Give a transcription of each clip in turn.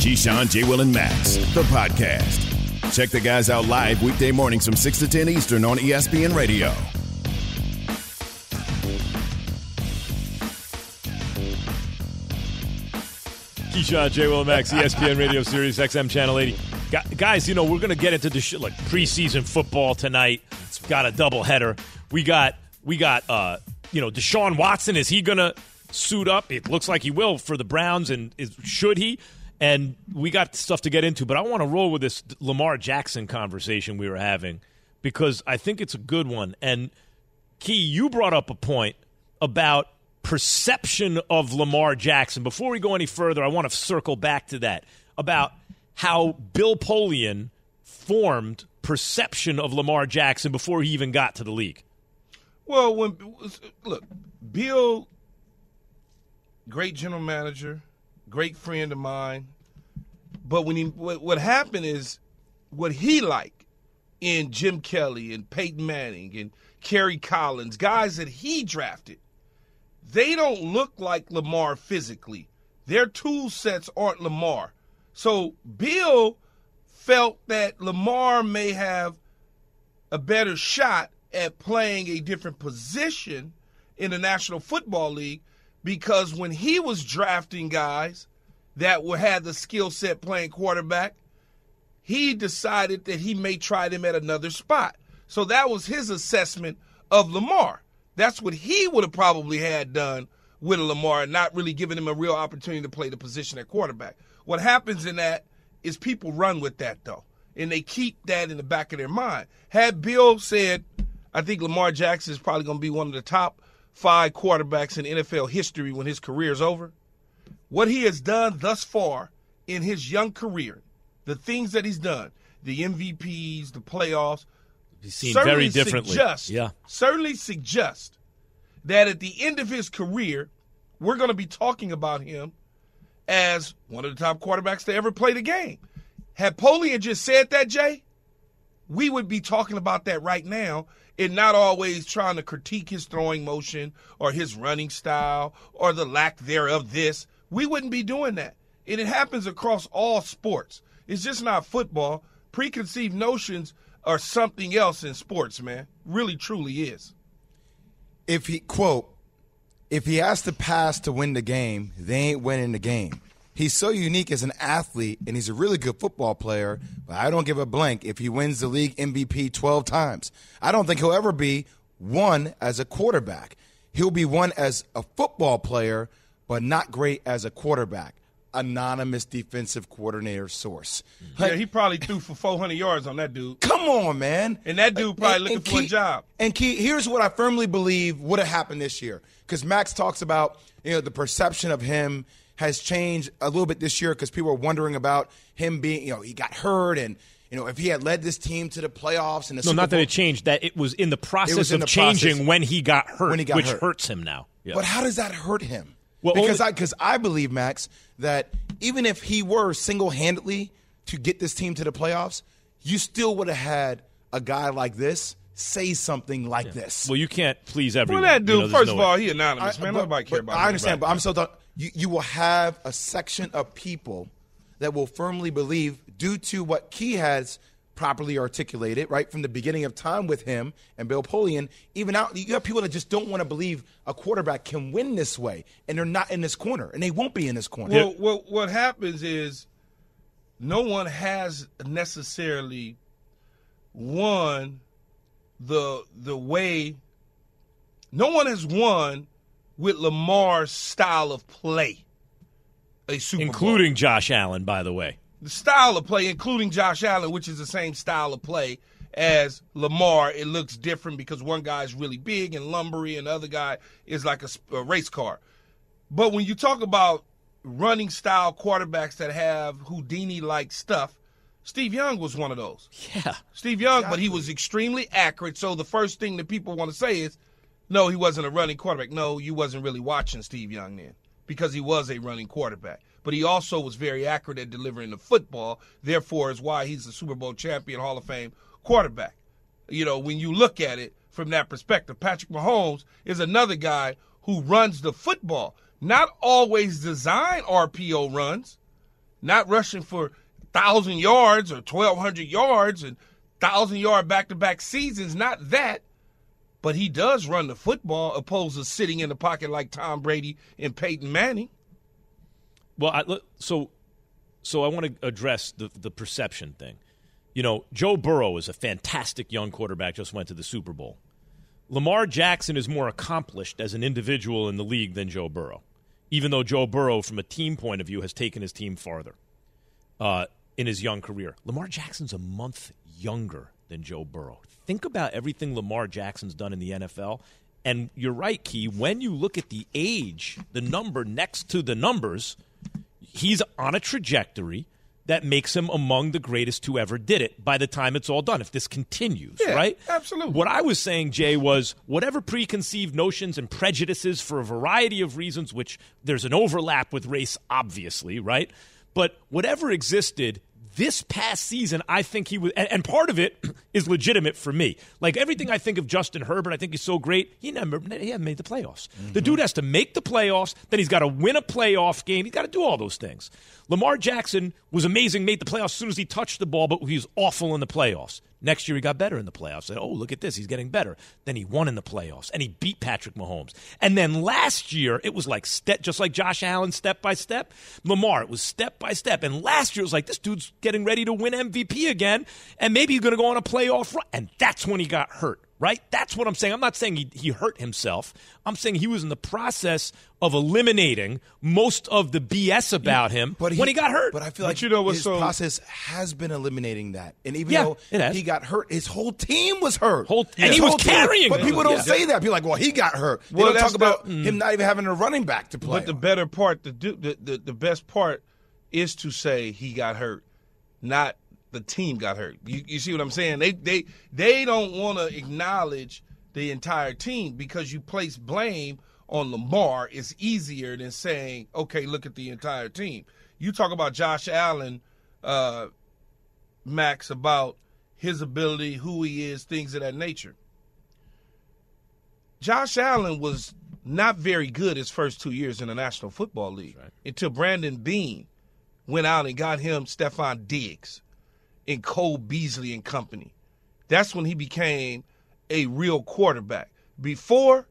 Keyshawn, J. Will, and Max, the podcast. Check the guys out live weekday mornings from 6 to 10 Eastern on ESPN Radio. Keyshawn, J. Will, and Max, ESPN Radio Sirius XM Channel 80. Guys, you know, we're going to get into the sh- like preseason football tonight. It's got a double header. We got, we got, uh, you know, Deshaun Watson. Is he going to suit up? It looks like he will for the Browns, and is, should he? And we got stuff to get into, but I want to roll with this Lamar Jackson conversation we were having because I think it's a good one. And Key, you brought up a point about perception of Lamar Jackson. Before we go any further, I want to circle back to that about how Bill Polian formed perception of Lamar Jackson before he even got to the league. Well, when look, Bill, great general manager, great friend of mine, but when he what, what happened is what he liked in Jim Kelly and Peyton Manning and Kerry Collins, guys that he drafted they don't look like Lamar physically. Their tool sets aren't Lamar. So Bill felt that Lamar may have a better shot at playing a different position in the National Football League because when he was drafting guys that were had the skill set playing quarterback, he decided that he may try them at another spot. So that was his assessment of Lamar. That's what he would have probably had done with Lamar, not really giving him a real opportunity to play the position at quarterback. What happens in that is people run with that though, and they keep that in the back of their mind. Had Bill said, I think Lamar Jackson is probably going to be one of the top five quarterbacks in NFL history when his career is over. What he has done thus far in his young career, the things that he's done, the MVPs, the playoffs, He's seen very differently. Suggest, yeah. Certainly suggest that at the end of his career, we're going to be talking about him as one of the top quarterbacks to ever play the game. Had Polian just said that, Jay, we would be talking about that right now and not always trying to critique his throwing motion or his running style or the lack thereof this. We wouldn't be doing that. And it happens across all sports. It's just not football. Preconceived notions – are something else in sports, man. Really, truly is. If he quote, if he has to pass to win the game, they ain't winning the game. He's so unique as an athlete, and he's a really good football player. But I don't give a blank if he wins the league MVP 12 times. I don't think he'll ever be one as a quarterback. He'll be one as a football player, but not great as a quarterback anonymous defensive coordinator source. Like, yeah, he probably threw for 400 yards on that dude. Come on, man. And that dude probably and, looking and for a job. And Key, here's what I firmly believe would have happened this year. Because Max talks about, you know, the perception of him has changed a little bit this year because people are wondering about him being, you know, he got hurt and you know, if he had led this team to the playoffs and the no, Super not Bowl, that it changed. That it was in the process in of the changing process when he got hurt, when he got which hurt. hurts him now. Yeah. But how does that hurt him? Well, because only- I because I believe Max that even if he were single handedly to get this team to the playoffs, you still would have had a guy like this say something like yeah. this. Well, you can't please everyone. Well, that dude, you know, first no of all, way. he anonymous, I, man. but, Nobody care but about. I understand, right. but I'm so th- you you will have a section of people that will firmly believe, due to what Key has properly articulated right from the beginning of time with him and Bill Polian. Even out, you have people that just don't want to believe a quarterback can win this way, and they're not in this corner, and they won't be in this corner. Well, well what happens is no one has necessarily won the the way. No one has won with Lamar's style of play. A Super including Bowl. Josh Allen, by the way the style of play, including Josh Allen, which is the same style of play as Lamar, it looks different because one guy is really big and lumbery, and the other guy is like a, a race car. But when you talk about running style quarterbacks that have Houdini like stuff. Steve Young was one of those. Yeah. Steve Young, but he was extremely accurate. So the first thing that people want to say is, no, he wasn't a running quarterback. No, you wasn't really watching Steve Young then because he was a running quarterback. But he also was very accurate at delivering the football. Therefore, is why he's the Super Bowl champion, Hall of Fame quarterback. You know, when you look at it from that perspective, Patrick Mahomes is another guy who runs the football. Not always design RPO runs, not rushing for thousand yards or twelve hundred yards and thousand yard back to back seasons. Not that, but he does run the football, opposed to sitting in the pocket like Tom Brady and Peyton Manning. Well, I, so so I want to address the the perception thing. You know, Joe Burrow is a fantastic young quarterback. Just went to the Super Bowl. Lamar Jackson is more accomplished as an individual in the league than Joe Burrow, even though Joe Burrow, from a team point of view, has taken his team farther uh, in his young career. Lamar Jackson's a month younger than Joe Burrow. Think about everything Lamar Jackson's done in the NFL. And you're right, Key. When you look at the age, the number next to the numbers, he's on a trajectory that makes him among the greatest who ever did it by the time it's all done, if this continues, yeah, right? Absolutely. What I was saying, Jay, was whatever preconceived notions and prejudices for a variety of reasons, which there's an overlap with race, obviously, right? But whatever existed, this past season, I think he was, and, part of it is legitimate for me. Like everything I think of Justin Herbert, I think he's so great. He never, he hasn't made the playoffs. Mm-hmm. The dude has to make the playoffs, then he's got to win a playoff game. He's got to do all those things. Lamar Jackson was amazing, made the playoffs as soon as he touched the ball, but he was awful in the playoffs. Next year, he got better in the playoffs. Said, oh, look at this. He's getting better. Then he won in the playoffs, and he beat Patrick Mahomes. And then last year, it was like step, just like Josh Allen, step by step. Lamar, it was step by step. And last year, it was like, this dude's getting ready to win MVP again, and maybe he's going to go on a playoff run. And that's when he got hurt right? That's what I'm saying. I'm not saying he, he hurt himself. I'm saying he was in the process of eliminating most of the BS about him but he, when he got hurt. But I feel like you know his so, process has been eliminating that. And even yeah, though he got hurt, his whole team was hurt. Whole, yeah. And he was carrying But people don't yeah. say that. People like, well, he got hurt. They well, don't talk about the, him not even having a running back to play. But the better part, the, the, the, the best part is to say he got hurt, not the team got hurt. You, you see what I'm saying? They they they don't want to acknowledge the entire team because you place blame on Lamar is easier than saying, okay, look at the entire team. You talk about Josh Allen, uh, Max, about his ability, who he is, things of that nature. Josh Allen was not very good his first two years in the National Football League right. until Brandon Beane went out and got him Stefon Diggs and Cole Beasley and company. That's when he became a real quarterback. Before,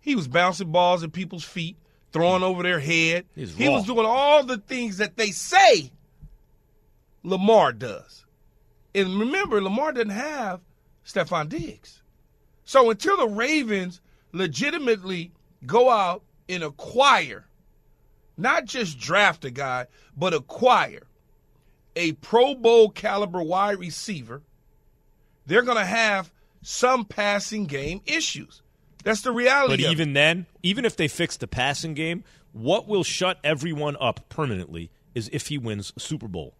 he was bouncing balls at people's feet, throwing over their head. He was doing all the things that they say Lamar does. And remember, Lamar didn't have Stefon Diggs. So until the Ravens legitimately go out and acquire, not just draft a guy, but acquire a Pro Bowl caliber wide receiver, they're going to have some passing game issues. That's the reality. But even then, even if they fix the passing game, what will shut everyone up permanently is if he wins Super Bowl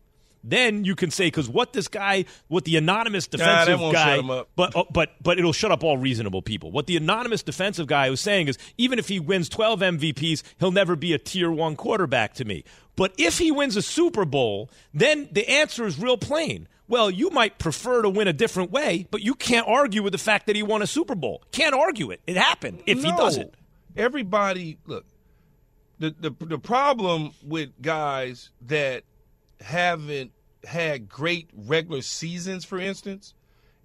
then you can say because what this guy, what the anonymous defensive nah, guy, but uh, but but it'll shut up all reasonable people. What the anonymous defensive guy was saying is, even if he wins 12 MVPs, he'll never be a tier one quarterback to me. But if he wins a Super Bowl, then the answer is real plain. Well, you might prefer to win a different way, but you can't argue with the fact that he won a Super Bowl. Can't argue it. It happened. If no. he doesn't, everybody look. The, the the problem with guys that haven't had great regular seasons, for instance,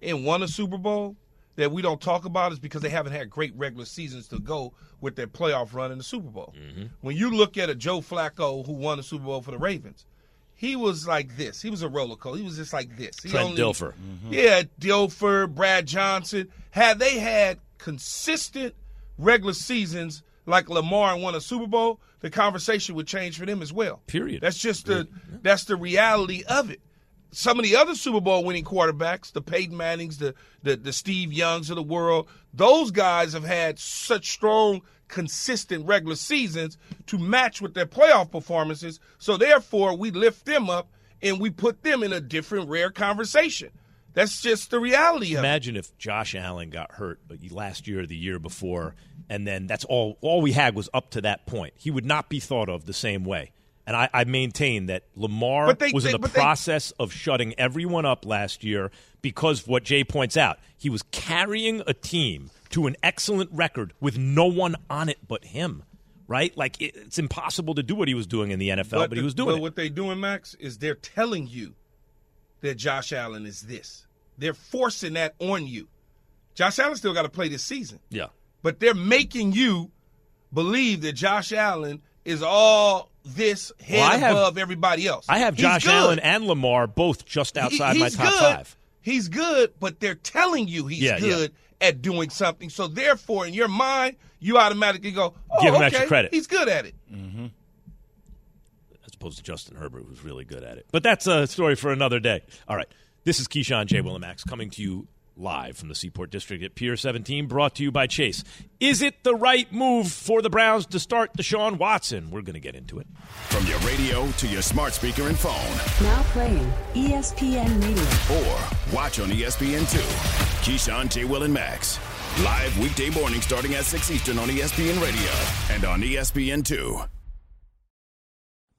and won a Super Bowl that we don't talk about is because they haven't had great regular seasons to go with their playoff run in the Super Bowl. Mm-hmm. When you look at a Joe Flacco who won the Super Bowl for the Ravens, he was like this. He was a roller coaster. He was just like this. He Trent only, Dilfer. Mm-hmm. Yeah, Dilfer, Brad Johnson. Had they had consistent regular seasons like Lamar and won a Super Bowl, the conversation would change for them as well. Period. That's just the yeah. that's the reality of it. Some of the other Super Bowl winning quarterbacks, the Peyton Mannings, the, the the Steve Youngs of the world, those guys have had such strong consistent regular seasons to match with their playoff performances. So therefore, we lift them up and we put them in a different rare conversation. That's just the reality of Imagine if Josh Allen got hurt last year or the year before, and then that's all all we had was up to that point. He would not be thought of the same way. And I, I maintain that Lamar they, was in they, the they, process of shutting everyone up last year because what Jay points out, he was carrying a team to an excellent record with no one on it but him. Right? Like it, it's impossible to do what he was doing in the NFL, but, but he was doing but it. what they're doing, Max, is they're telling you that Josh Allen is this. They're forcing that on you. Josh Allen still got to play this season. Yeah. But they're making you believe that Josh Allen is all this head well, have, above everybody else. I have he's Josh good. Allen and Lamar both just outside he, my top good. five. He's good, but they're telling you he's yeah, good yeah. at doing something. So therefore, in your mind, you automatically go, oh, Give him okay, extra credit. He's good at it. Mm-hmm. As opposed to Justin Herbert, who's really good at it. But that's a story for another day. All right. This is Keyshawn J. Willimax coming to you live from the Seaport District at Pier 17, brought to you by Chase. Is it the right move for the Browns to start Deshaun Watson? We're going to get into it. From your radio to your smart speaker and phone. Now playing ESPN Radio. Or watch on ESPN2. Keyshawn J. Will and Max. Live weekday morning starting at 6 Eastern on ESPN Radio and on ESPN2.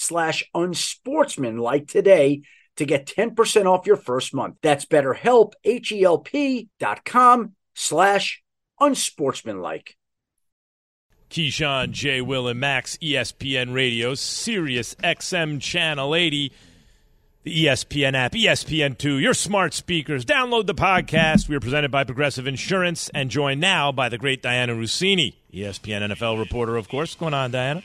slash unsportsmanlike today to get 10% off your first month. That's betterhelp, H-E-L-P dot com slash unsportsmanlike. Keyshawn, J. Will, and Max, ESPN Radio, Sirius XM Channel 80, the ESPN app, ESPN2, your smart speakers. Download the podcast. We are presented by Progressive Insurance and joined now by the great Dianna Russini, ESPN NFL reporter, of course. What's going on, Dianna?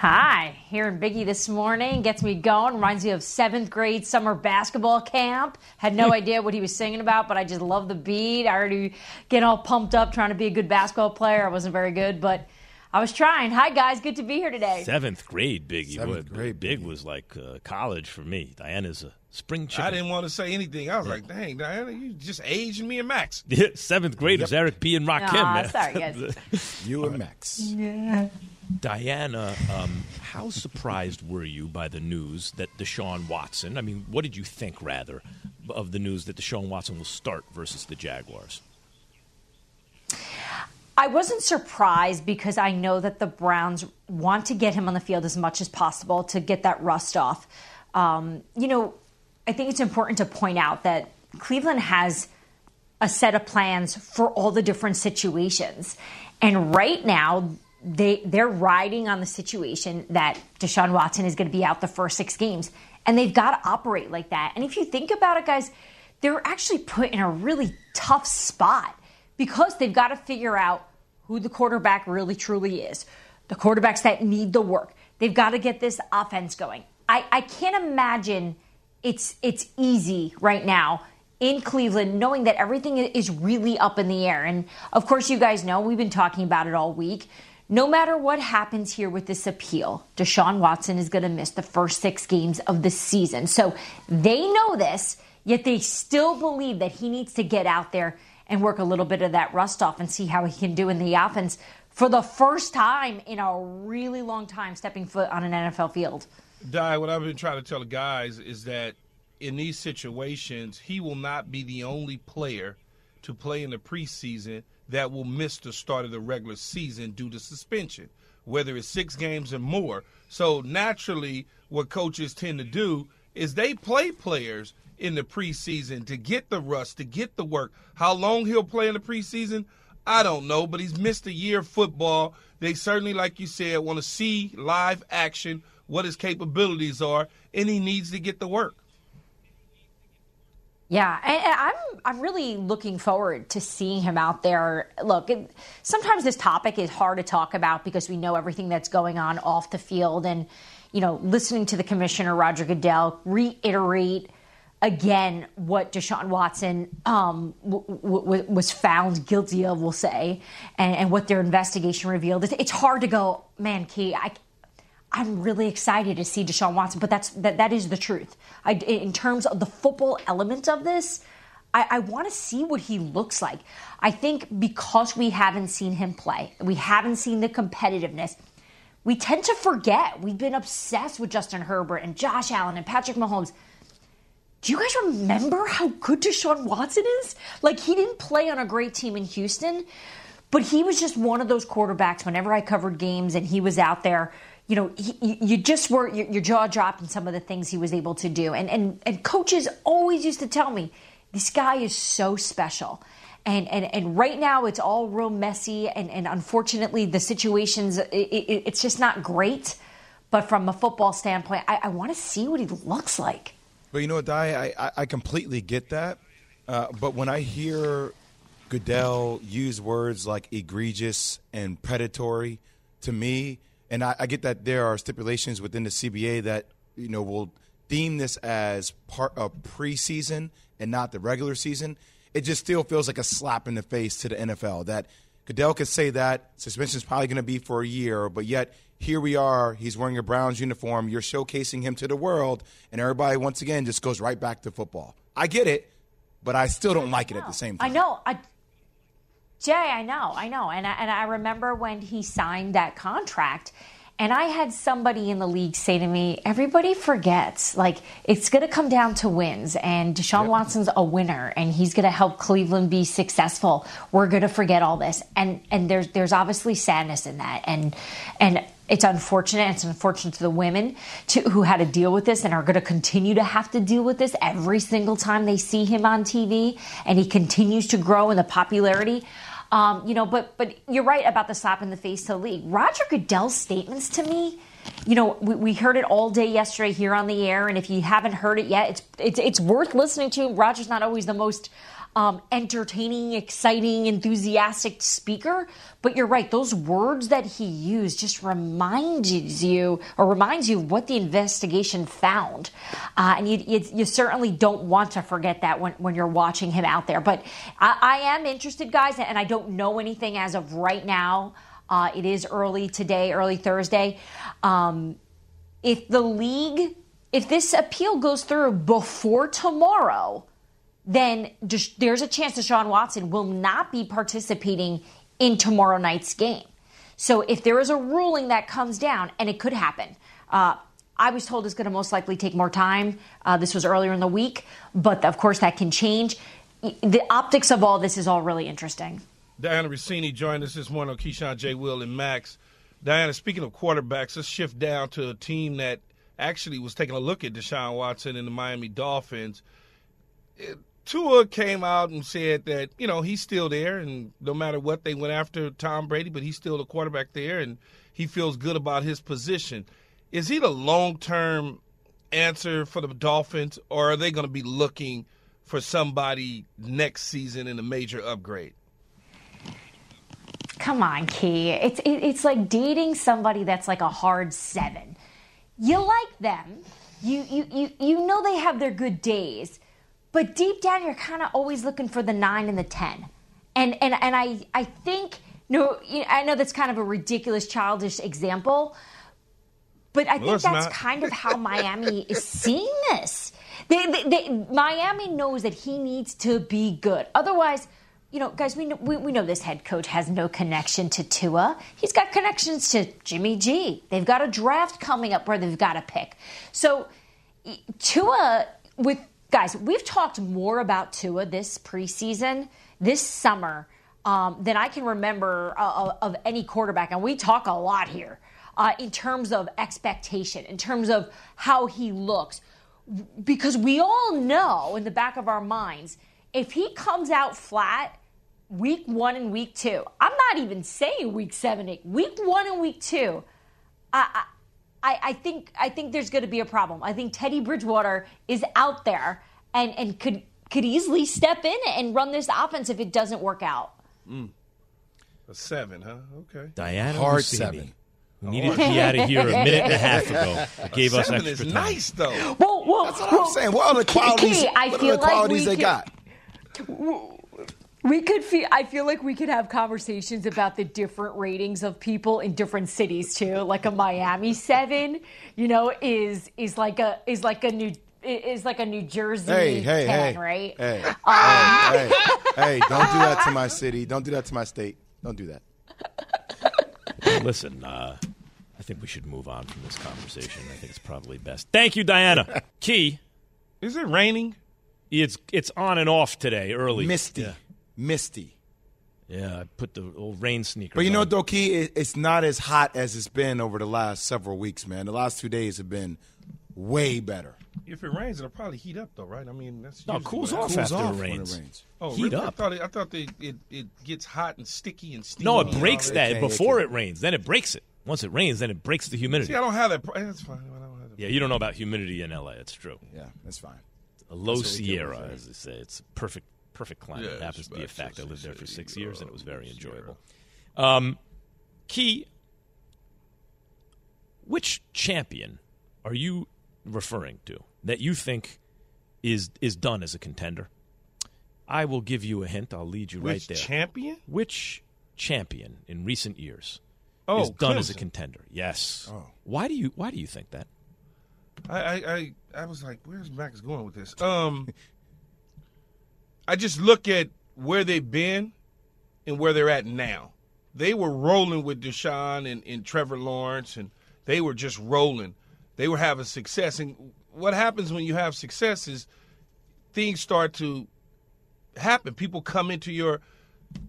Hi, hearing Biggie this morning gets me going. Reminds me of seventh grade summer basketball camp. Had no idea what he was singing about, but I just love the beat. I already get all pumped up trying to be a good basketball player. I wasn't very good, but I was trying. Hi guys, good to be here today. Seventh grade Biggie. Seventh Boy, grade Big was like uh, college for me. Dianna's a spring chicken. I didn't want to say anything. I was like, dang, Dianna, you just aged me and Max. Yeah, seventh graders, Eric B. and Rakim. Aw, sorry, guys. You and Max. Dianna, um, how surprised were you by the news that Deshaun Watson? I mean, what did you think, rather, of the news that Deshaun Watson will start versus the Jaguars? I wasn't surprised because I know that the Browns want to get him on the field as much as possible to get that rust off. Um, you know, I think it's important to point out that Cleveland has a set of plans for all the different situations. And right now, they they're riding on the situation that Deshaun Watson is going to be out the first six games, and they've got to operate like that. And if you think about it, guys, they're actually put in a really tough spot because they've got to figure out who the quarterback really truly is, the quarterbacks that need the work. They've got to get this offense going. I, I can't imagine it's it's easy right now in Cleveland, knowing that everything is really up in the air. And of course, you guys know we've been talking about it all week. No matter what happens here with this appeal, Deshaun Watson is going to miss the first six games of the season. So they know this, yet they still believe that he needs to get out there and work a little bit of that rust off and see how he can do in the offense for the first time in a really long time stepping foot on an NFL field. Di, what I've been trying to tell the guys is that in these situations, he will not be the only player to play in the preseason that will miss the start of the regular season due to suspension, whether it's six games or more. So naturally, what coaches tend to do is they play players in the preseason to get the rust, to get the work. How long he'll play in the preseason, I don't know, but he's missed a year of football. They certainly, like you said, want to see live action, what his capabilities are, and he needs to get the work. Yeah, and I'm I'm really looking forward to seeing him out there. Look, sometimes this topic is hard to talk about because we know everything that's going on off the field, and you know, listening to the commissioner Roger Goodell reiterate again what Deshaun Watson um, w- w- was found guilty of, we'll say, and, and what their investigation revealed. It's hard to go, man, Key. I, I'm really excited to see Deshaun Watson, but that's that, that is the truth. I, in terms of the football element of this, I, I want to see what he looks like. I think because we haven't seen him play, we haven't seen the competitiveness. We tend to forget. We've been obsessed with Justin Herbert and Josh Allen and Patrick Mahomes. Do you guys remember how good Deshaun Watson is? Like he didn't play on a great team in Houston, but he was just one of those quarterbacks. Whenever I covered games and he was out there you know, he, you just were your, your, jaw dropped in some of the things he was able to do. And and and coaches always used to tell me, this guy is so special. And and and right now it's all real messy, and and unfortunately the situations it, it, it's just not great. But from a football standpoint, I, I want to see what he looks like. But you know what, Di, I I completely get that. Uh, but when I hear Goodell use words like egregious and predatory, to me and I, I get that there are stipulations within the CBA that you know will deem this as part of preseason and not the regular season. It just still feels like a slap in the face to the NFL that Goodell could say that suspension is probably going to be for a year, but yet here we are. He's wearing a Browns uniform. You're showcasing him to the world, and everybody once again just goes right back to football. I get it, but I still don't like it at the same time. I know. I Jay, I know, I know, and I, and I remember when he signed that contract. And I had somebody in the league say to me, everybody forgets, like, it's going to come down to wins. And Deshaun yep. Watson's a winner and he's going to help Cleveland be successful. We're going to forget all this. And, and there's, there's obviously sadness in that. And, and it's unfortunate. It's unfortunate to the women to, who had to deal with this and are going to continue to have to deal with this every single time they see him on TV. And he continues to grow in the popularity. Um, you know, but but you're right about the slap in the face to the league. Roger Goodell's statements to me, you know, we, we, heard it all day yesterday here on the air, and if you haven't heard it yet, it's it's, it's worth listening to. Roger's not always the most um, entertaining, exciting, enthusiastic speaker. But you're right; those words that he used just reminds you or reminds you of what the investigation found, uh, and you, you, you, certainly don't want to forget that when, when you're watching him out there. But I, I am interested, guys, and I don't know anything as of right now. Uh, it is early today, early Thursday. Um, if the league, if this appeal goes through before tomorrow, then there's a chance Deshaun Watson will not be participating in tomorrow night's game. So if there is a ruling that comes down, and it could happen, uh, I was told it's going to most likely take more time. Uh, this was earlier in the week, but of course that can change. The optics of all this is all really interesting. Dianna Russini joined us this morning on Keyshawn J. Will and Max. Dianna, speaking of quarterbacks, let's shift down to a team that actually was taking a look at Deshaun Watson and the Miami Dolphins. It, Tua came out and said that, you know, he's still there, and no matter what, they went after Tom Brady, but he's still the quarterback there, and he feels good about his position. Is he the long term answer for the Dolphins, or are they going to be looking for somebody next season in a major upgrade? Come on, Key. It's it, it's like dating somebody that's like a hard seven. You like them, you you you you know they have their good days, but deep down you're kind of always looking for the nine and the ten. And and and I I think no, I know that's kind of a ridiculous, childish example, but I think that's not. kind of how Miami is seeing this. They, they, they, Miami knows that he needs to be good. Otherwise, you know, guys, we know, we, we know this head coach has no connection to Tua. He's got connections to Jimmy G. They've got a draft coming up where they've got to pick. So, Tua, with guys, we've talked more about Tua this preseason, this summer, um, than I can remember uh, of any quarterback. And we talk a lot here uh, in terms of expectation, in terms of how he looks. Because we all know in the back of our minds, if he comes out flat, week one and week two. I'm not even saying week seven, eight. Week one and week two. I, I, I think I think there's going to be a problem. I think Teddy Bridgewater is out there and and could could easily step in and run this offense if it doesn't work out. Mm. A seven, huh? Okay. Dianna Hard Russini, seven. who needed to be out of here a minute and a half ago. Gave us seven extra is time. nice though. Well, well, That's what well, I'm saying. What are the qualities? Key, I what feel are the qualities like we they could- got? We could feel. I feel like we could have conversations about the different ratings of people in different cities too. Like a Miami seven, you know, is is like a is like a new is like a New Jersey Hey, hey, ten, hey, right? Hey, Um, hey, hey, hey! Don't do that to my city. Don't do that to my state. Don't do that. Listen, uh, I think we should move on from this conversation. I think it's probably best. Thank you, Dianna. Key, Is it raining? it's it's on and off today early. Misty, Yeah, misty. yeah I put the old rain sneakers. But you know, Doki, it- it's not as hot as it's been over the last several weeks, man. The last two days have been way better. If it rains, it'll probably heat up though, right? I mean, that's No, it usually cools what off happens. after off it when it rains. rains. Oh, Heat really? up. I thought it, I thought they, it it gets hot and sticky and steamy. No, it oh, breaks that. that can't- it before it rains. Then it breaks it. Once it rains, then it breaks the humidity. See, I don't have that. That's fine. I don't have that. Yeah, you don't know about humidity in LA. It's true. Yeah, that's fine. A low That's what we do Sierra, as they say. It's a perfect, perfect climate. Yeah, it happens to be a fact. I lived there for six years, and it was very enjoyable. Um, Key, which champion are you referring to that you think is is done as a contender? I will give you a hint. I'll lead you right there. champion? which champion in recent years Oh, is done as a contender? Yes. Oh. Why do you Why do you think that? I, I, I, I was like, where's Max going with this? Um, I just look at where they've been and where they're at now. They were rolling with Deshaun and, and Trevor Lawrence, and they were just rolling. They were having success. And what happens when you have success is things start to happen. People come into your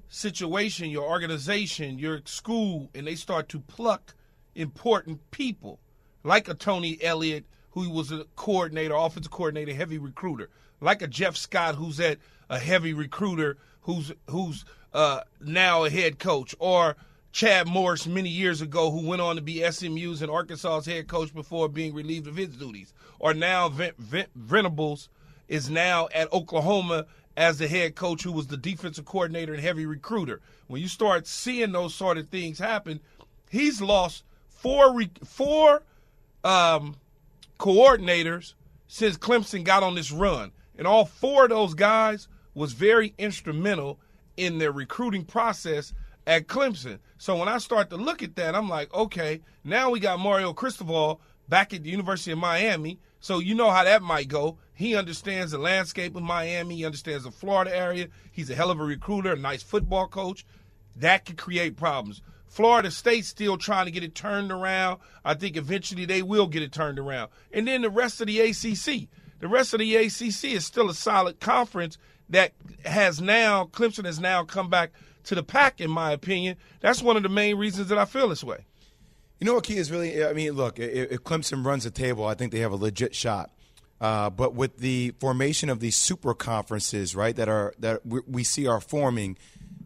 situation, your organization, your school, and they start to pluck important people, like a Tony Elliott, who was a coordinator, offensive coordinator, heavy recruiter, like a Jeff Scott, who's at a heavy recruiter, who's who's uh, now a head coach, or Chad Morris many years ago, who went on to be SMU's and Arkansas's head coach before being relieved of his duties, or now Ven- Ven- Venables is now at Oklahoma as the head coach who was the defensive coordinator and heavy recruiter. When you start seeing those sort of things happen, he's lost four four um, coordinators since Clemson got on this run, and all four of those guys was very instrumental in their recruiting process at Clemson. So when I start to look at that, I'm like, okay, now we got Mario Cristobal back at the University of Miami. So you know how that might go. He understands the landscape of Miami. He understands the Florida area. He's a hell of a recruiter, a nice football coach. That could create problems. Florida State's still trying to get it turned around. I think eventually they will get it turned around. And then the rest of the ACC. The rest of the ACC is still a solid conference that has now, Clemson has now come back to the pack, in my opinion. That's one of the main reasons that I feel this way. You know what key is really? I mean, look, if, Clemson runs the table, I think they have a legit shot. Uh, but with the formation of these super conferences, right, that are that we, we see are forming,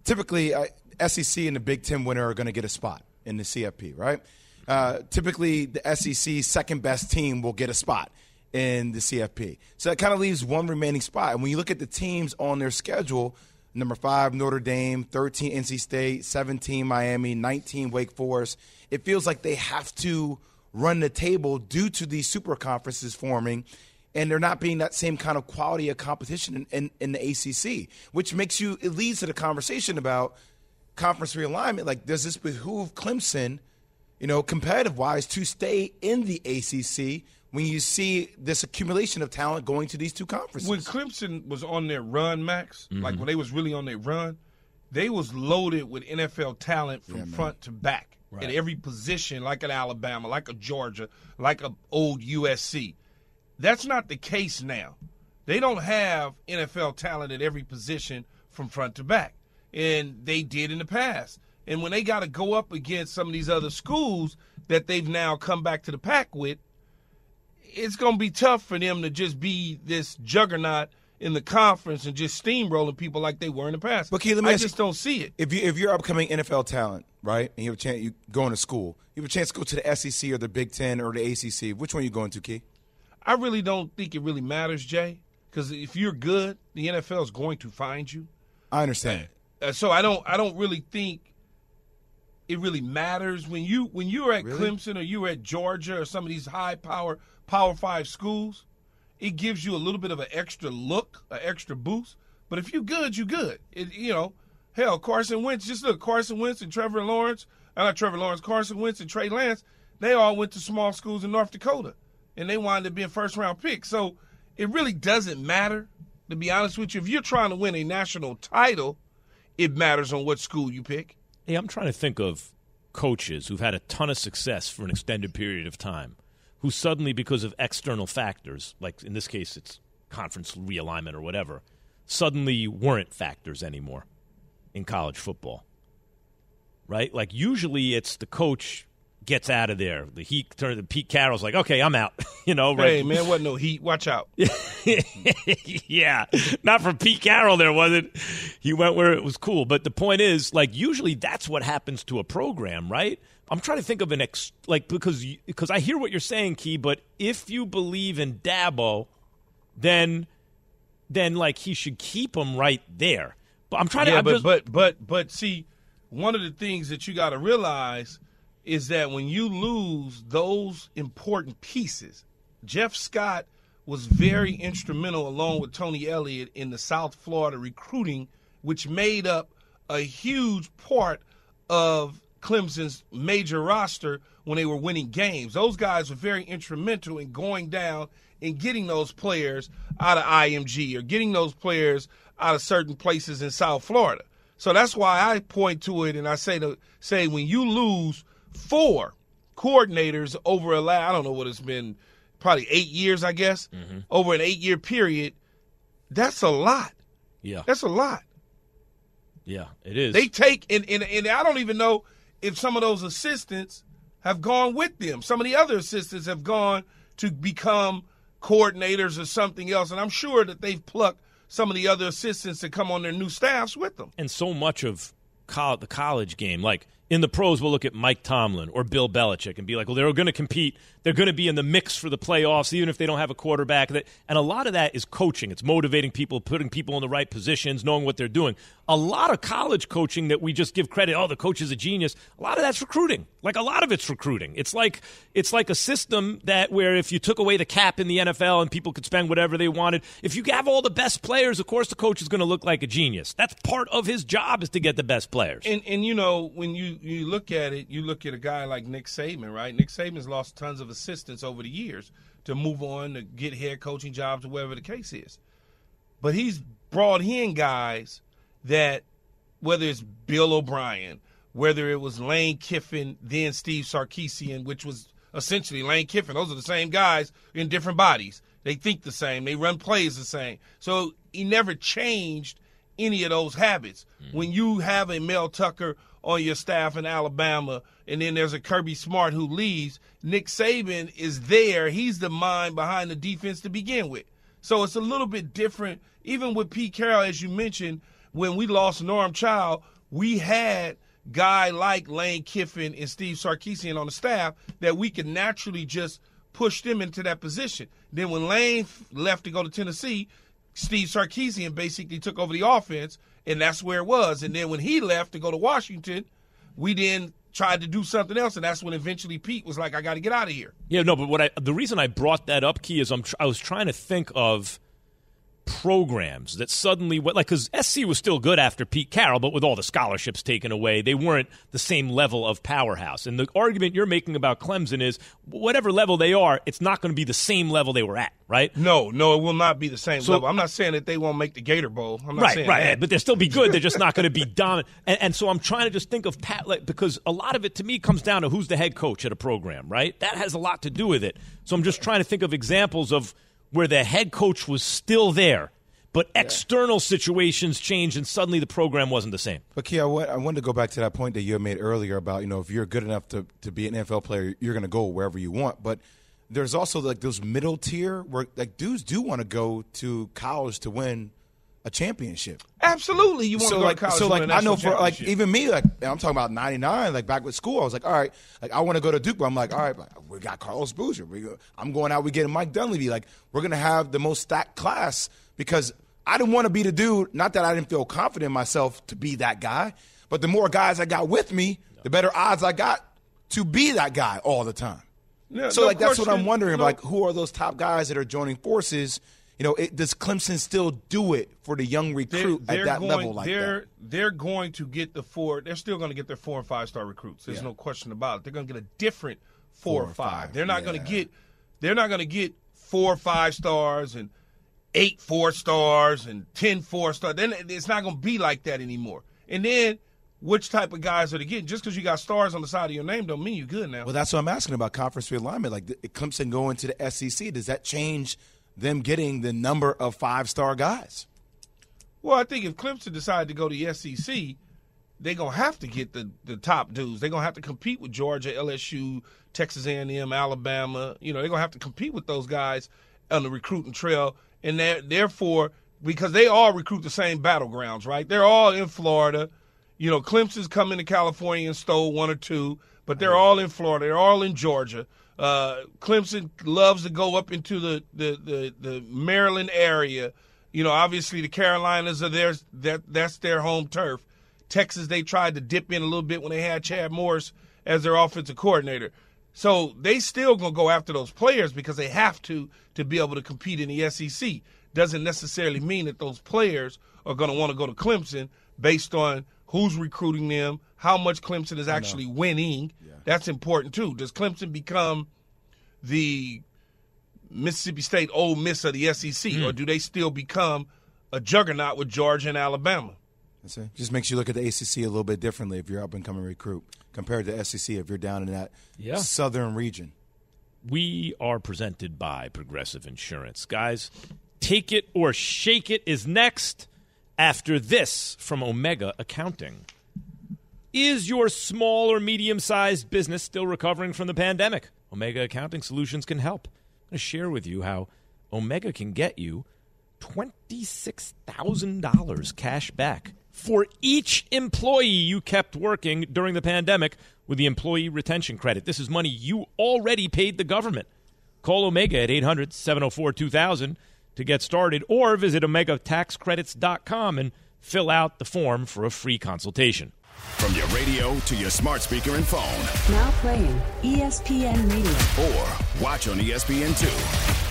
typically uh, SEC and the Big Ten winner are going to get a spot in the CFP, right? Uh, typically, the SEC second best team will get a spot in the CFP. So that kind of leaves one remaining spot. And when you look at the teams on their schedule, number five Notre Dame, 13 NC State, 17 Miami, 19 Wake Forest, it feels like they have to run the table due to these super conferences forming. And they're not being that same kind of quality of competition in, in, in the ACC, which makes you, it leads to the conversation about conference realignment. Like, does this behoove Clemson, you know, competitive wise, to stay in the ACC when you see this accumulation of talent going to these two conferences? When Clemson was on their run, Max, mm-hmm. like when they was really on their run, they was loaded with NFL talent from yeah, front to back right. at every position, like an Alabama, like a Georgia, like a old USC. That's not the case now. They don't have NFL talent at every position from front to back and they did in the past. And when they got to go up against some of these other schools that they've now come back to the pack with, it's going to be tough for them to just be this juggernaut in the conference and just steamrolling people like they were in the past. But Keith, let me I just you, don't see it. If you if you're upcoming NFL talent, right, and you have a chance, you going to school, you have a chance to go to the SEC or the Big Ten or the ACC. Which one are you going to, Key? I really don't think it really matters, Jay, because if you're good, the NFL is going to find you. I understand. Uh, so I don't I don't really think it really matters when you when you're at really? Clemson or you're at Georgia or some of these high power Power Five schools. It gives you a little bit of an extra look, an extra boost. But if you're good, you're good. It, you know, hell, Carson Wentz. Just look, Carson Wentz and Trevor Lawrence. Uh, not Trevor Lawrence, Carson Wentz and Trey Lance. They all went to small schools in North Dakota, and they wound up being first round picks. So it really doesn't matter. To be honest with you, if you're trying to win a national title, it matters on what school you pick. Hey, I'm trying to think of coaches who've had a ton of success for an extended period of time, who suddenly, because of external factors, like in this case, it's conference realignment or whatever, suddenly weren't factors anymore in college football. Right? Like usually it's the coach gets out of there. The Heat turned. Pete Carroll's like, okay, I'm out. you know, right? Hey man, wasn't no Heat. Watch out. yeah, not for Pete Carroll. There wasn't. He went where it was cool. But the point is, like, usually that's what happens to a program, right? I'm trying to think of an ex like because because I hear what you're saying, Key. But if you believe in Dabo, then then like he should keep him right there. But I'm trying yeah, to. but just, but but but see, one of the things that you got to realize is that when you lose those important pieces, Jeff Scott was very instrumental along with Tony Elliott in the South Florida recruiting, which made up a huge part of Clemson's major roster when they were winning games. Those guys were very instrumental in going down and getting those players out of IMG or getting those players out of certain places in South Florida. So that's why I point to it and I say to say when you lose four coordinators over a I don't know what it's been, probably eight years, I guess, mm-hmm. over an eight year period. That's a lot. Yeah, that's a lot. Yeah, it is. They take and, and and I don't even know if some of those assistants have gone with them. Some of the other assistants have gone to become coordinators or something else, and I'm sure that they've plucked some of the other assistants to come on their new staffs with them. And so much of the college game, like in the pros, we'll look at Mike Tomlin or Bill Belichick and be like, well, they're going to compete. They're going to be in the mix for the playoffs, even if they don't have a quarterback. And a lot of that is coaching. It's motivating people, putting people in the right positions, knowing what they're doing. A lot of college coaching that we just give credit, oh, the coach is a genius. A lot of that's recruiting. Like a lot of it's recruiting. It's like it's like a system that where if you took away the cap in the NFL and people could spend whatever they wanted, if you have all the best players, of course the coach is going to look like a genius. That's part of his job is to get the best players. And and you know when you you look at it, you look at a guy like Nick Saban, right? Nick Saban's lost tons of assistants over the years to move on to get head coaching jobs or whatever the case is. But he's brought in guys that, whether it's Bill O'Brien, whether it was Lane Kiffin, then Steve Sarkisian, which was essentially Lane Kiffin, those are the same guys in different bodies. They think the same, they run plays the same. So he never changed any of those habits. Hmm. When you have a Mel Tucker on your staff in Alabama, and then there's a Kirby Smart who leaves, Nick Saban is there. He's the mind behind the defense to begin with. So it's a little bit different. Even with Pete Carroll, as you mentioned, when we lost Norm Chow, we had guy like Lane Kiffin and Steve Sarkisian on the staff that we could naturally just push them into that position. Then when Lane left to go to Tennessee, Steve Sarkisian basically took over the offense, and that's where it was. And then when he left to go to Washington, we then tried to do something else, and that's when eventually Pete was like, "I got to get out of here." Yeah, no, but what I the reason I brought that up, Key, is I'm tr- I was trying to think of programs that suddenly went like because SC was still good after Pete Carroll, but with all the scholarships taken away, they weren't the same level of powerhouse. And the argument you're making about Clemson is whatever level they are, it's not going to be the same level they were at, right? No, no, it will not be the same So- level. I'm not saying that they won't make the Gator Bowl. I'm not right, saying right, that. but they'll still be good. They're just not going to be dominant. And, and so I'm trying to just think of Pat, like, because a lot of it to me comes down to who's the head coach at a program, right? That has a lot to do with it. So I'm just trying to think of examples of where the head coach was still there, but external situations changed and suddenly the program wasn't the same. But Kia, I wanted to go back to that point that you had made earlier about you know if you're good enough to, to be an NFL player, you're going to go wherever you want. But there's also like those middle tier where like dudes do want to go to college to win a championship. Absolutely, you want so to go like to college. so like I know for like even me like I'm talking about '99 like back with school I was like all right like I want to go to Duke but I'm like all right we got Carlos Boozer we go, I'm going out we getting Mike Dunleavy like we're gonna have the most stacked class because I didn't want to be the dude not that I didn't feel confident in myself to be that guy but the more guys I got with me the better odds I got to be that guy all the time. Yeah, so no like that's what I'm wondering No- like who are those top guys that are joining forces. You know, it, does Clemson still do it for the young recruit at that going, level like they're, that? They're going to get the four. They're still going to get their four and five star recruits. There's Yeah. no question about it. They're going to get a different four, Four or or five. five, They're not going to get. They're not going to get four or five stars and eight four stars and ten four stars. Then it's not going to be like that anymore. And then. Which type of guys are they getting? Just because you got stars on the side of your name don't mean you're good now. Well, that's what I'm asking about conference realignment. Like Clemson going to the SEC, does that change them getting the number of five star guys? Well, I think if Clemson decide to go to the SEC, they're gonna have to get the, the top dudes. They're gonna have to compete with Georgia, LSU, Texas A&M, Alabama. You know, they're gonna have to compete with those guys on the recruiting trail, and therefore, because they all recruit the same battlegrounds, right? They're all in Florida. You know, Clemson's coming to California and stole one or two, but they're all in Florida. They're all in Georgia. Uh, Clemson loves to go up into the, the, the, the Maryland area. You know, obviously the Carolinas are theirs. That that's their home turf. Texas, they tried to dip in a little bit when they had Chad Morris as their offensive coordinator. So they still gonna go after those players because they have to to be able to compete in the SEC. Doesn't necessarily mean that those players are gonna want to go to Clemson based on who's recruiting them, how much Clemson is actually winning. That's important too. Does Clemson become the Mississippi State Ole Miss of the SEC, or hmm. do they still become a juggernaut with Georgia and Alabama? That's it. Just makes you look at the ACC a little bit differently if you're up and coming recruit compared to SEC if you're down in that Yeah. southern region. We are presented by Progressive Insurance. Guys, Take It or Shake It is next after this from Omega Accounting. Is your small or medium sized business still recovering from the pandemic? Omega Accounting Solutions can help. I'm going to share with you how Omega can get you $26,000 cash back for each employee you kept working during the pandemic with the Employee Retention Credit. This is money you already paid the government. Call Omega at 800 704 2000 to get started or visit OmegaTaxCredits.com and fill out the form for a free consultation. From your radio to your smart speaker and phone, Now playing ESPN Radio. or watch on E ESPN2.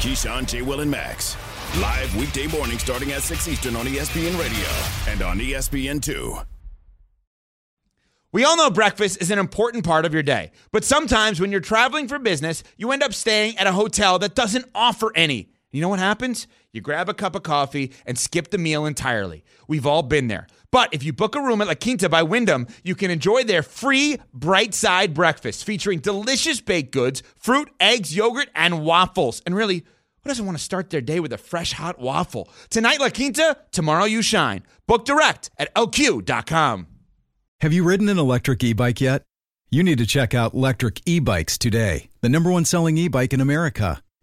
Keyshawn, J. Will, and Max. Live weekday morning starting at 6 Eastern on ESPN Radio and on E ESPN2. We all know breakfast is an important part of your day, but sometimes when you're traveling for business, you end up staying at a hotel that doesn't offer any. You know what happens? You grab a cup of coffee and skip the meal entirely. We've all been there. But if you book a room at La Quinta by Wyndham, you can enjoy their free bright side breakfast featuring delicious baked goods, fruit, eggs, yogurt, and waffles. And really, Who doesn't want to start their day with a fresh hot waffle? Tonight, La Quinta, tomorrow, you shine. Book direct at lq.com. Have you ridden an electric e bike yet? You need to check out Lectric E Bikes today, the number one selling e bike in America.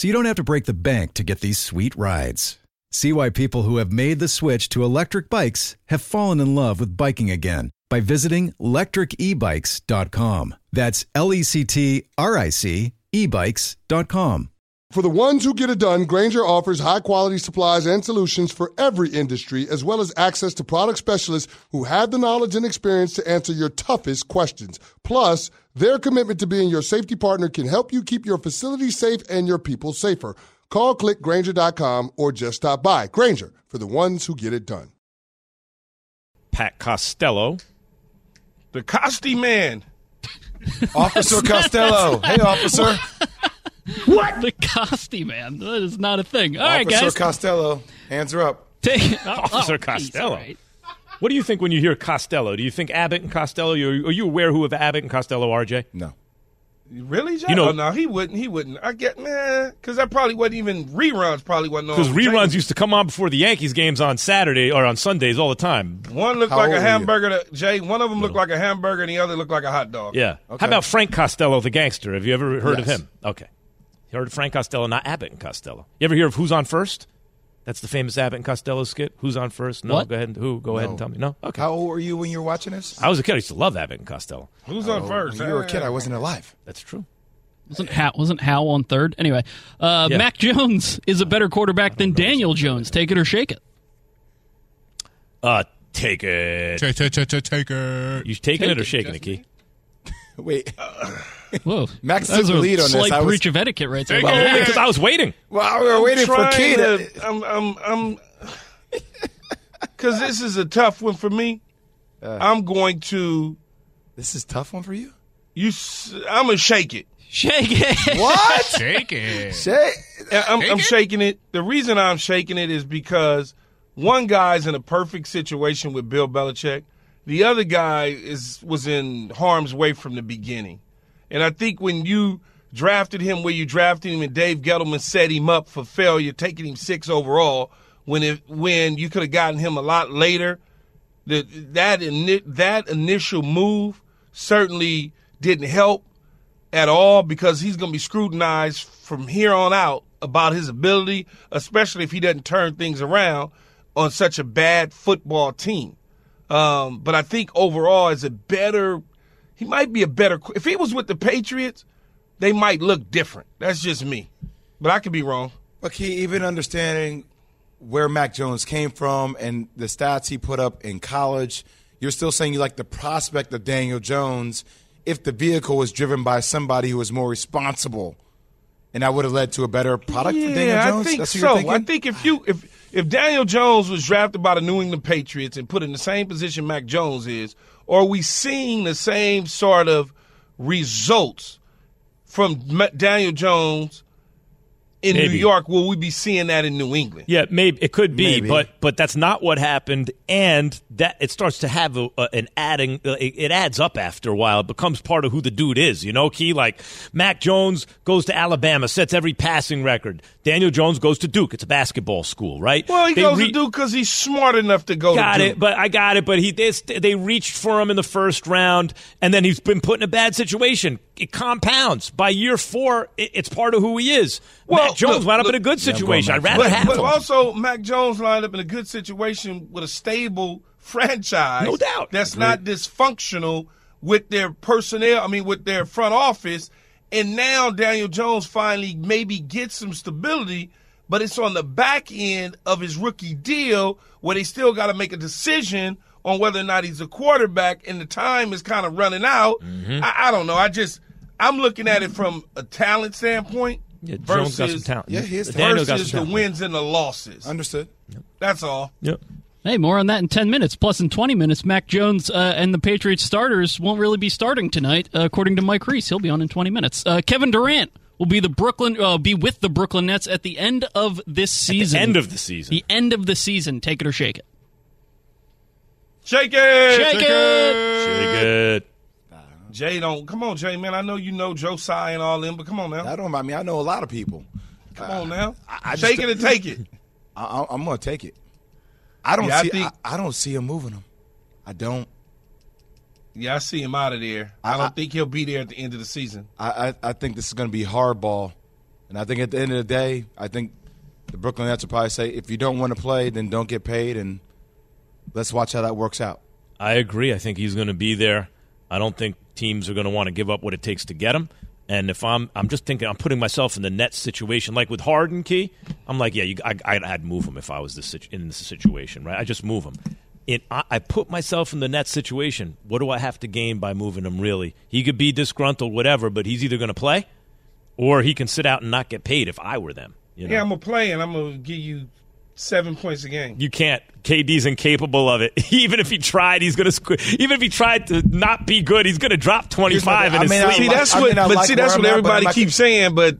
so you don't have to break the bank to get these sweet rides. See why people who have made the switch to electric bikes have fallen in love with biking again by visiting lectricebikes.com. That's L E C T R I C ebikes.com. For the ones who get it done, Grainger offers high quality supplies and solutions for every industry, as well as access to product specialists who have the knowledge and experience to answer your toughest questions. Plus, their commitment to being your safety partner can help you keep your facility safe and your people safer. Call clickgrainger.com or just stop by. Grainger for the ones who get it done. Pat Costello. The Costi man. Officer Costello. Hey, officer. What? The Costi man. That is not a thing. All right, Officer guys. Costello. Hands are up. Take, Officer oh, oh Costello. geez, all right. What do you think when you hear Costello? Do you think Abbott and Costello? Are you, are you aware who of Abbott and Costello, RJ? No. Really, Jay? You know- oh, no, he wouldn't. He wouldn't. I get man, because that probably wasn't even reruns. Probably wasn't on Because reruns Jay. used to come on before the Yankees games on Saturday or on Sundays all the time. One looked How like a hamburger. To, Jay, one of them looked like a hamburger, and the other looked like a hot dog. Yeah. Okay. How about Frank Costello, the gangster? Have you ever heard of him? Okay. You heard of Frank Costello, not Abbott and Costello. You ever hear of Who's on First? That's the famous Abbott and Costello skit. Who's on first? No, What? go ahead. And, who? Go ahead and tell me. No. Okay. How old were you when you were watching this? I was a kid. I used to love Abbott and Costello. Who's on Oh, first? When you were a kid, I wasn't alive. That's true. Wasn't Hal, wasn't Hal on third? Anyway, uh, Yeah. Mac Jones is a better quarterback than Daniel Jones. Take it or shake it. Uh, take it. Take, take, take, take, take it. You taking Take it or it, shaking it, Key? Wait. Whoa, Max that took a the lead on this. slight I was- breach of etiquette right there. Well, because I was waiting. Well, we were waiting for trying Key to. to- I'm, I'm, I'm, because this is a tough one for me. Uh. I'm going to This is a tough one for you. you. I'm gonna shake it. Shake it. What? shake it. Shay? Yeah, I'm, Shake I'm it? shaking it. The reason I'm shaking it is because one guy's in a perfect situation with Bill Belichick. The other guy is was in harm's way from the beginning. And I think when you drafted him where you drafted him and Dave Gettleman set him up for failure, taking him six overall, when it, when you could have gotten him a lot later, that that that initial move certainly didn't help at all because he's going to be scrutinized from here on out about his ability, especially if he doesn't turn things around on such a bad football team. Um, but I think overall, is a better, he might be a better. If he was with the Patriots, they might look different. That's just me, but I could be wrong. But Key, even understanding where Mac Jones came from and the stats he put up in college, you're still saying you like the prospect of Daniel Jones if the vehicle was driven by somebody who was more responsible, and that would have led to a better product for Daniel Yeah, Jones. I think That's what so. I think if you if if Daniel Jones was drafted by the New England Patriots and put in the same position Mac Jones is, are we seeing the same sort of results from Daniel Jones in New York? Will we be seeing that in New England? Yeah, maybe it could be, Maybe. but but that's not what happened, and that it starts to have a, a, an adding. Uh, it, it adds up after a while. It becomes part of who the dude is. You know, key like Mac Jones goes to Alabama, sets every passing record. Daniel Jones goes to Duke. It's a basketball school, right? Well, he They goes re- to Duke because he's smart enough to go Got to it, but I got it. But he they, they reached for him in the first round, and then he's been put in a bad situation. It compounds by year four. It, it's part of who he is. Well, Mac Jones look, wound up look- in a good Yeah, I'm going situation. I'd rather but, have but him. also Mac Jones lined up in a good situation with a stable franchise. No doubt. That's not dysfunctional with their personnel, I mean with their front office. And now Daniel Jones finally maybe gets some stability, but it's on the back end of his rookie deal where they still got to make a decision on whether or not he's a quarterback and the time is kind of running out. Mm-hmm. I, I don't know. I just I'm looking at it from a talent standpoint. Yeah, Jones got some versus talent. Yeah, he is Daniel got versus some the wins and the losses. Understood. That's all. Yep. Hey, more on that in 10 minutes. Plus, in 20 minutes, Mac Jones uh, and the Patriots starters won't really be starting tonight, uh, according to Mike Reiss. He'll be on in 20 minutes. Uh, Kevin Durant will be the Brooklyn, uh, be with the Brooklyn Nets at the end of this season. end of the season. The end of the season. Take it or shake it. Shake it. Shake, it. Shake it. Jay, don't come on, Jay, man. I know you know Josiah and all them, but come on now. I don't. I mean, I know a lot of people. Come on now. I just- Shake it and take it. I, I, I'm going to take it. I don't Yeah, see. I, think- I, don't see him moving him. I don't. Yeah, I see him out of there. I, I- don't think he'll be there at the end of the season. I, I, I think this is going to be hardball, and I think at the end of the day, I think the Brooklyn Nets will probably say, if you don't want to play, then don't get paid, and let's watch how that works out. I agree. I think he's going to be there. I don't think teams are going to want to give up what it takes to get him. And if I'm, I'm just thinking, I'm putting myself in the net situation, like with Harden, Key. I'm like, yeah, you, I, I'd, I'd move him if I was this situ- in this situation, right? I just move him. It, I, I put myself in the net situation. What do I have to gain by moving him? Really, he could be disgruntled, whatever, but he's either going to play, or he can sit out and not get paid. If I were them, you know? Yeah, I'm gonna play and I'm gonna give you seven points a game. You can't. KD's incapable of it. Even if he tried, he's gonna. Squ- even if he tried to not be good, he's gonna drop twenty five in I his mean, I sleep. See, that's I what. mean, I but like see, that's what I'm everybody not- keeps saying. But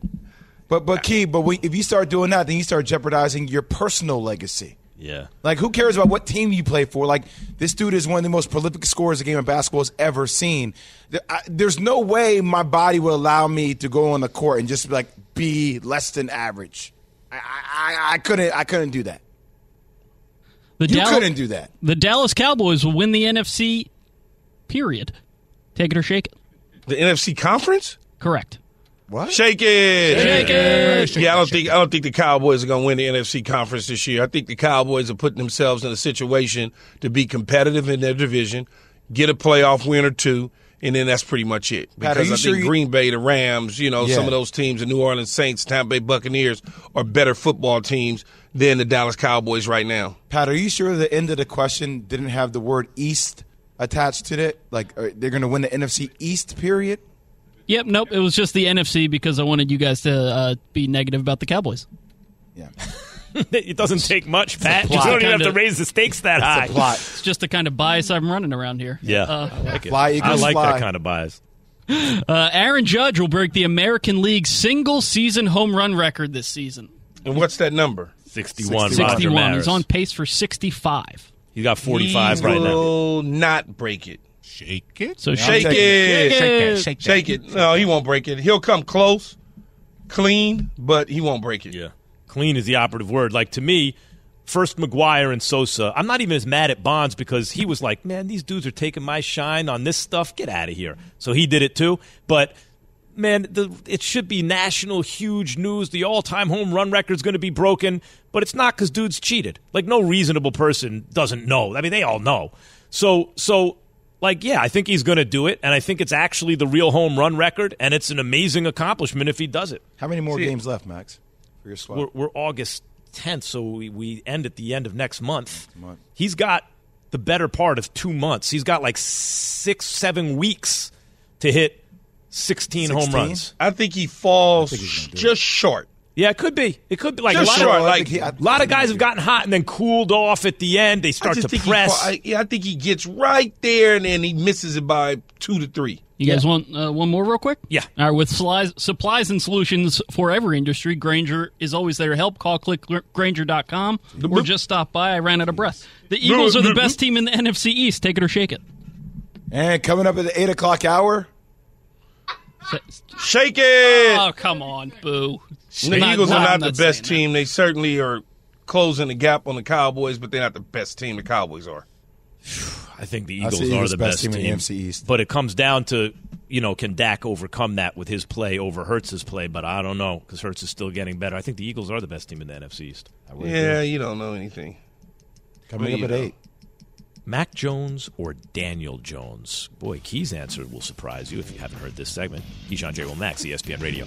But but key, but we, if you start doing that, then you start jeopardizing your personal legacy. yeah. Like, who cares about what team you play for? Like, this dude is one of the most prolific scorers the game of basketball has ever seen. There- I- There's no way my body will allow me to go on the court and just be like be less than average. I, I, I couldn't. I couldn't do that. The You Dallas- couldn't do that. The Dallas Cowboys will win the NFC, period. Take it or shake it. the NFC conference, Correct. What? shake it, Shake it. Yeah, I don't think I don't think the Cowboys are gonna win the NFC conference this year. I think the Cowboys are putting themselves in a situation to be competitive in their division, get a playoff win or two. And then that's pretty much it. Because you I sure think you- Green Bay, the Rams, you know, Yeah. some of those teams, the New Orleans Saints, Tampa Bay Buccaneers, are better football teams than the Dallas Cowboys right now. Pat, are you sure the end of the question didn't have the word East attached to it? Like, they're going to win the NFC East, period? Yep. Nope. It was just the NFC because I wanted you guys to uh, be negative about the Cowboys. Yeah. it doesn't take much, Pat. You don't even have to raise the stakes that high. It's a plot. It's just the kind of bias I'm running around here. Yeah, Uh, I like it. Fly, I Eagles, like fly. that kind of bias. Uh, Aaron Judge will break the American League single season home run record this season. And what's that number? 61. 61. Roger 61. Maris. He's on pace for 65. He's got 45 he right now. will not break it. Shake it. So Shake taking- it. Shake Shake it. Shake. Shake it. No, he won't break it. He'll come close, clean, but he won't break it. Yeah. Clean is the operative word. Like to me, first McGwire and Sosa, I'm not even as mad at Bonds because he was like, man, these dudes are taking my shine on this stuff. Get out of here. So he did it too. But man, the, it should be national, huge news. The all time home run record's going to be broken, but it's not because dudes cheated. Like no reasonable person doesn't know. I mean, they all know. So, so. Like, yeah, I think he's going to do it, and I think it's actually the real home run record, and it's an amazing accomplishment if he does it. How many more See- games left, Max, for your squad? We're, we're August 10th, so we, we end at the end of next month. month. He's got the better part of two months. He's got like six, seven weeks to hit 16, home runs. I think he falls he's gonna just short. Yeah, it could be. It could be like Just a lot, short, of, like- I he- I a lot of guys have gotten hot and then cooled off at the end. They start to think he press. I, yeah, I think he gets right there and then he misses it by two to three. You guys want uh, one more real quick? Yeah. All right. With supplies, supplies and solutions for every industry, Grainger is always there to help. Call click clickgrainger.com or just stop by. I ran out of breath. The Eagles are the best team in the NFC East. Take it or shake it. And coming up at the 8 o'clock hour, Shake it. Oh, come on, boo. the Not- Eagles are I'm not the best saying team. They certainly are closing the gap on the Cowboys, but they're not the best team the Cowboys are. I think the I Eagles are the best best, team team, in the NFC East. But it comes down to, you know, can Dak overcome that with his play over Hurts's play? But I don't know because Hertz is still getting better. I think the Eagles are the best team in the NFC East. I really do. Yeah, you don't know anything. coming up at know. 8. Mac Jones or Daniel Jones? Boy, Key's answer will surprise you if you haven't heard this segment. Keyshawn J. Will Max, ESPN Radio.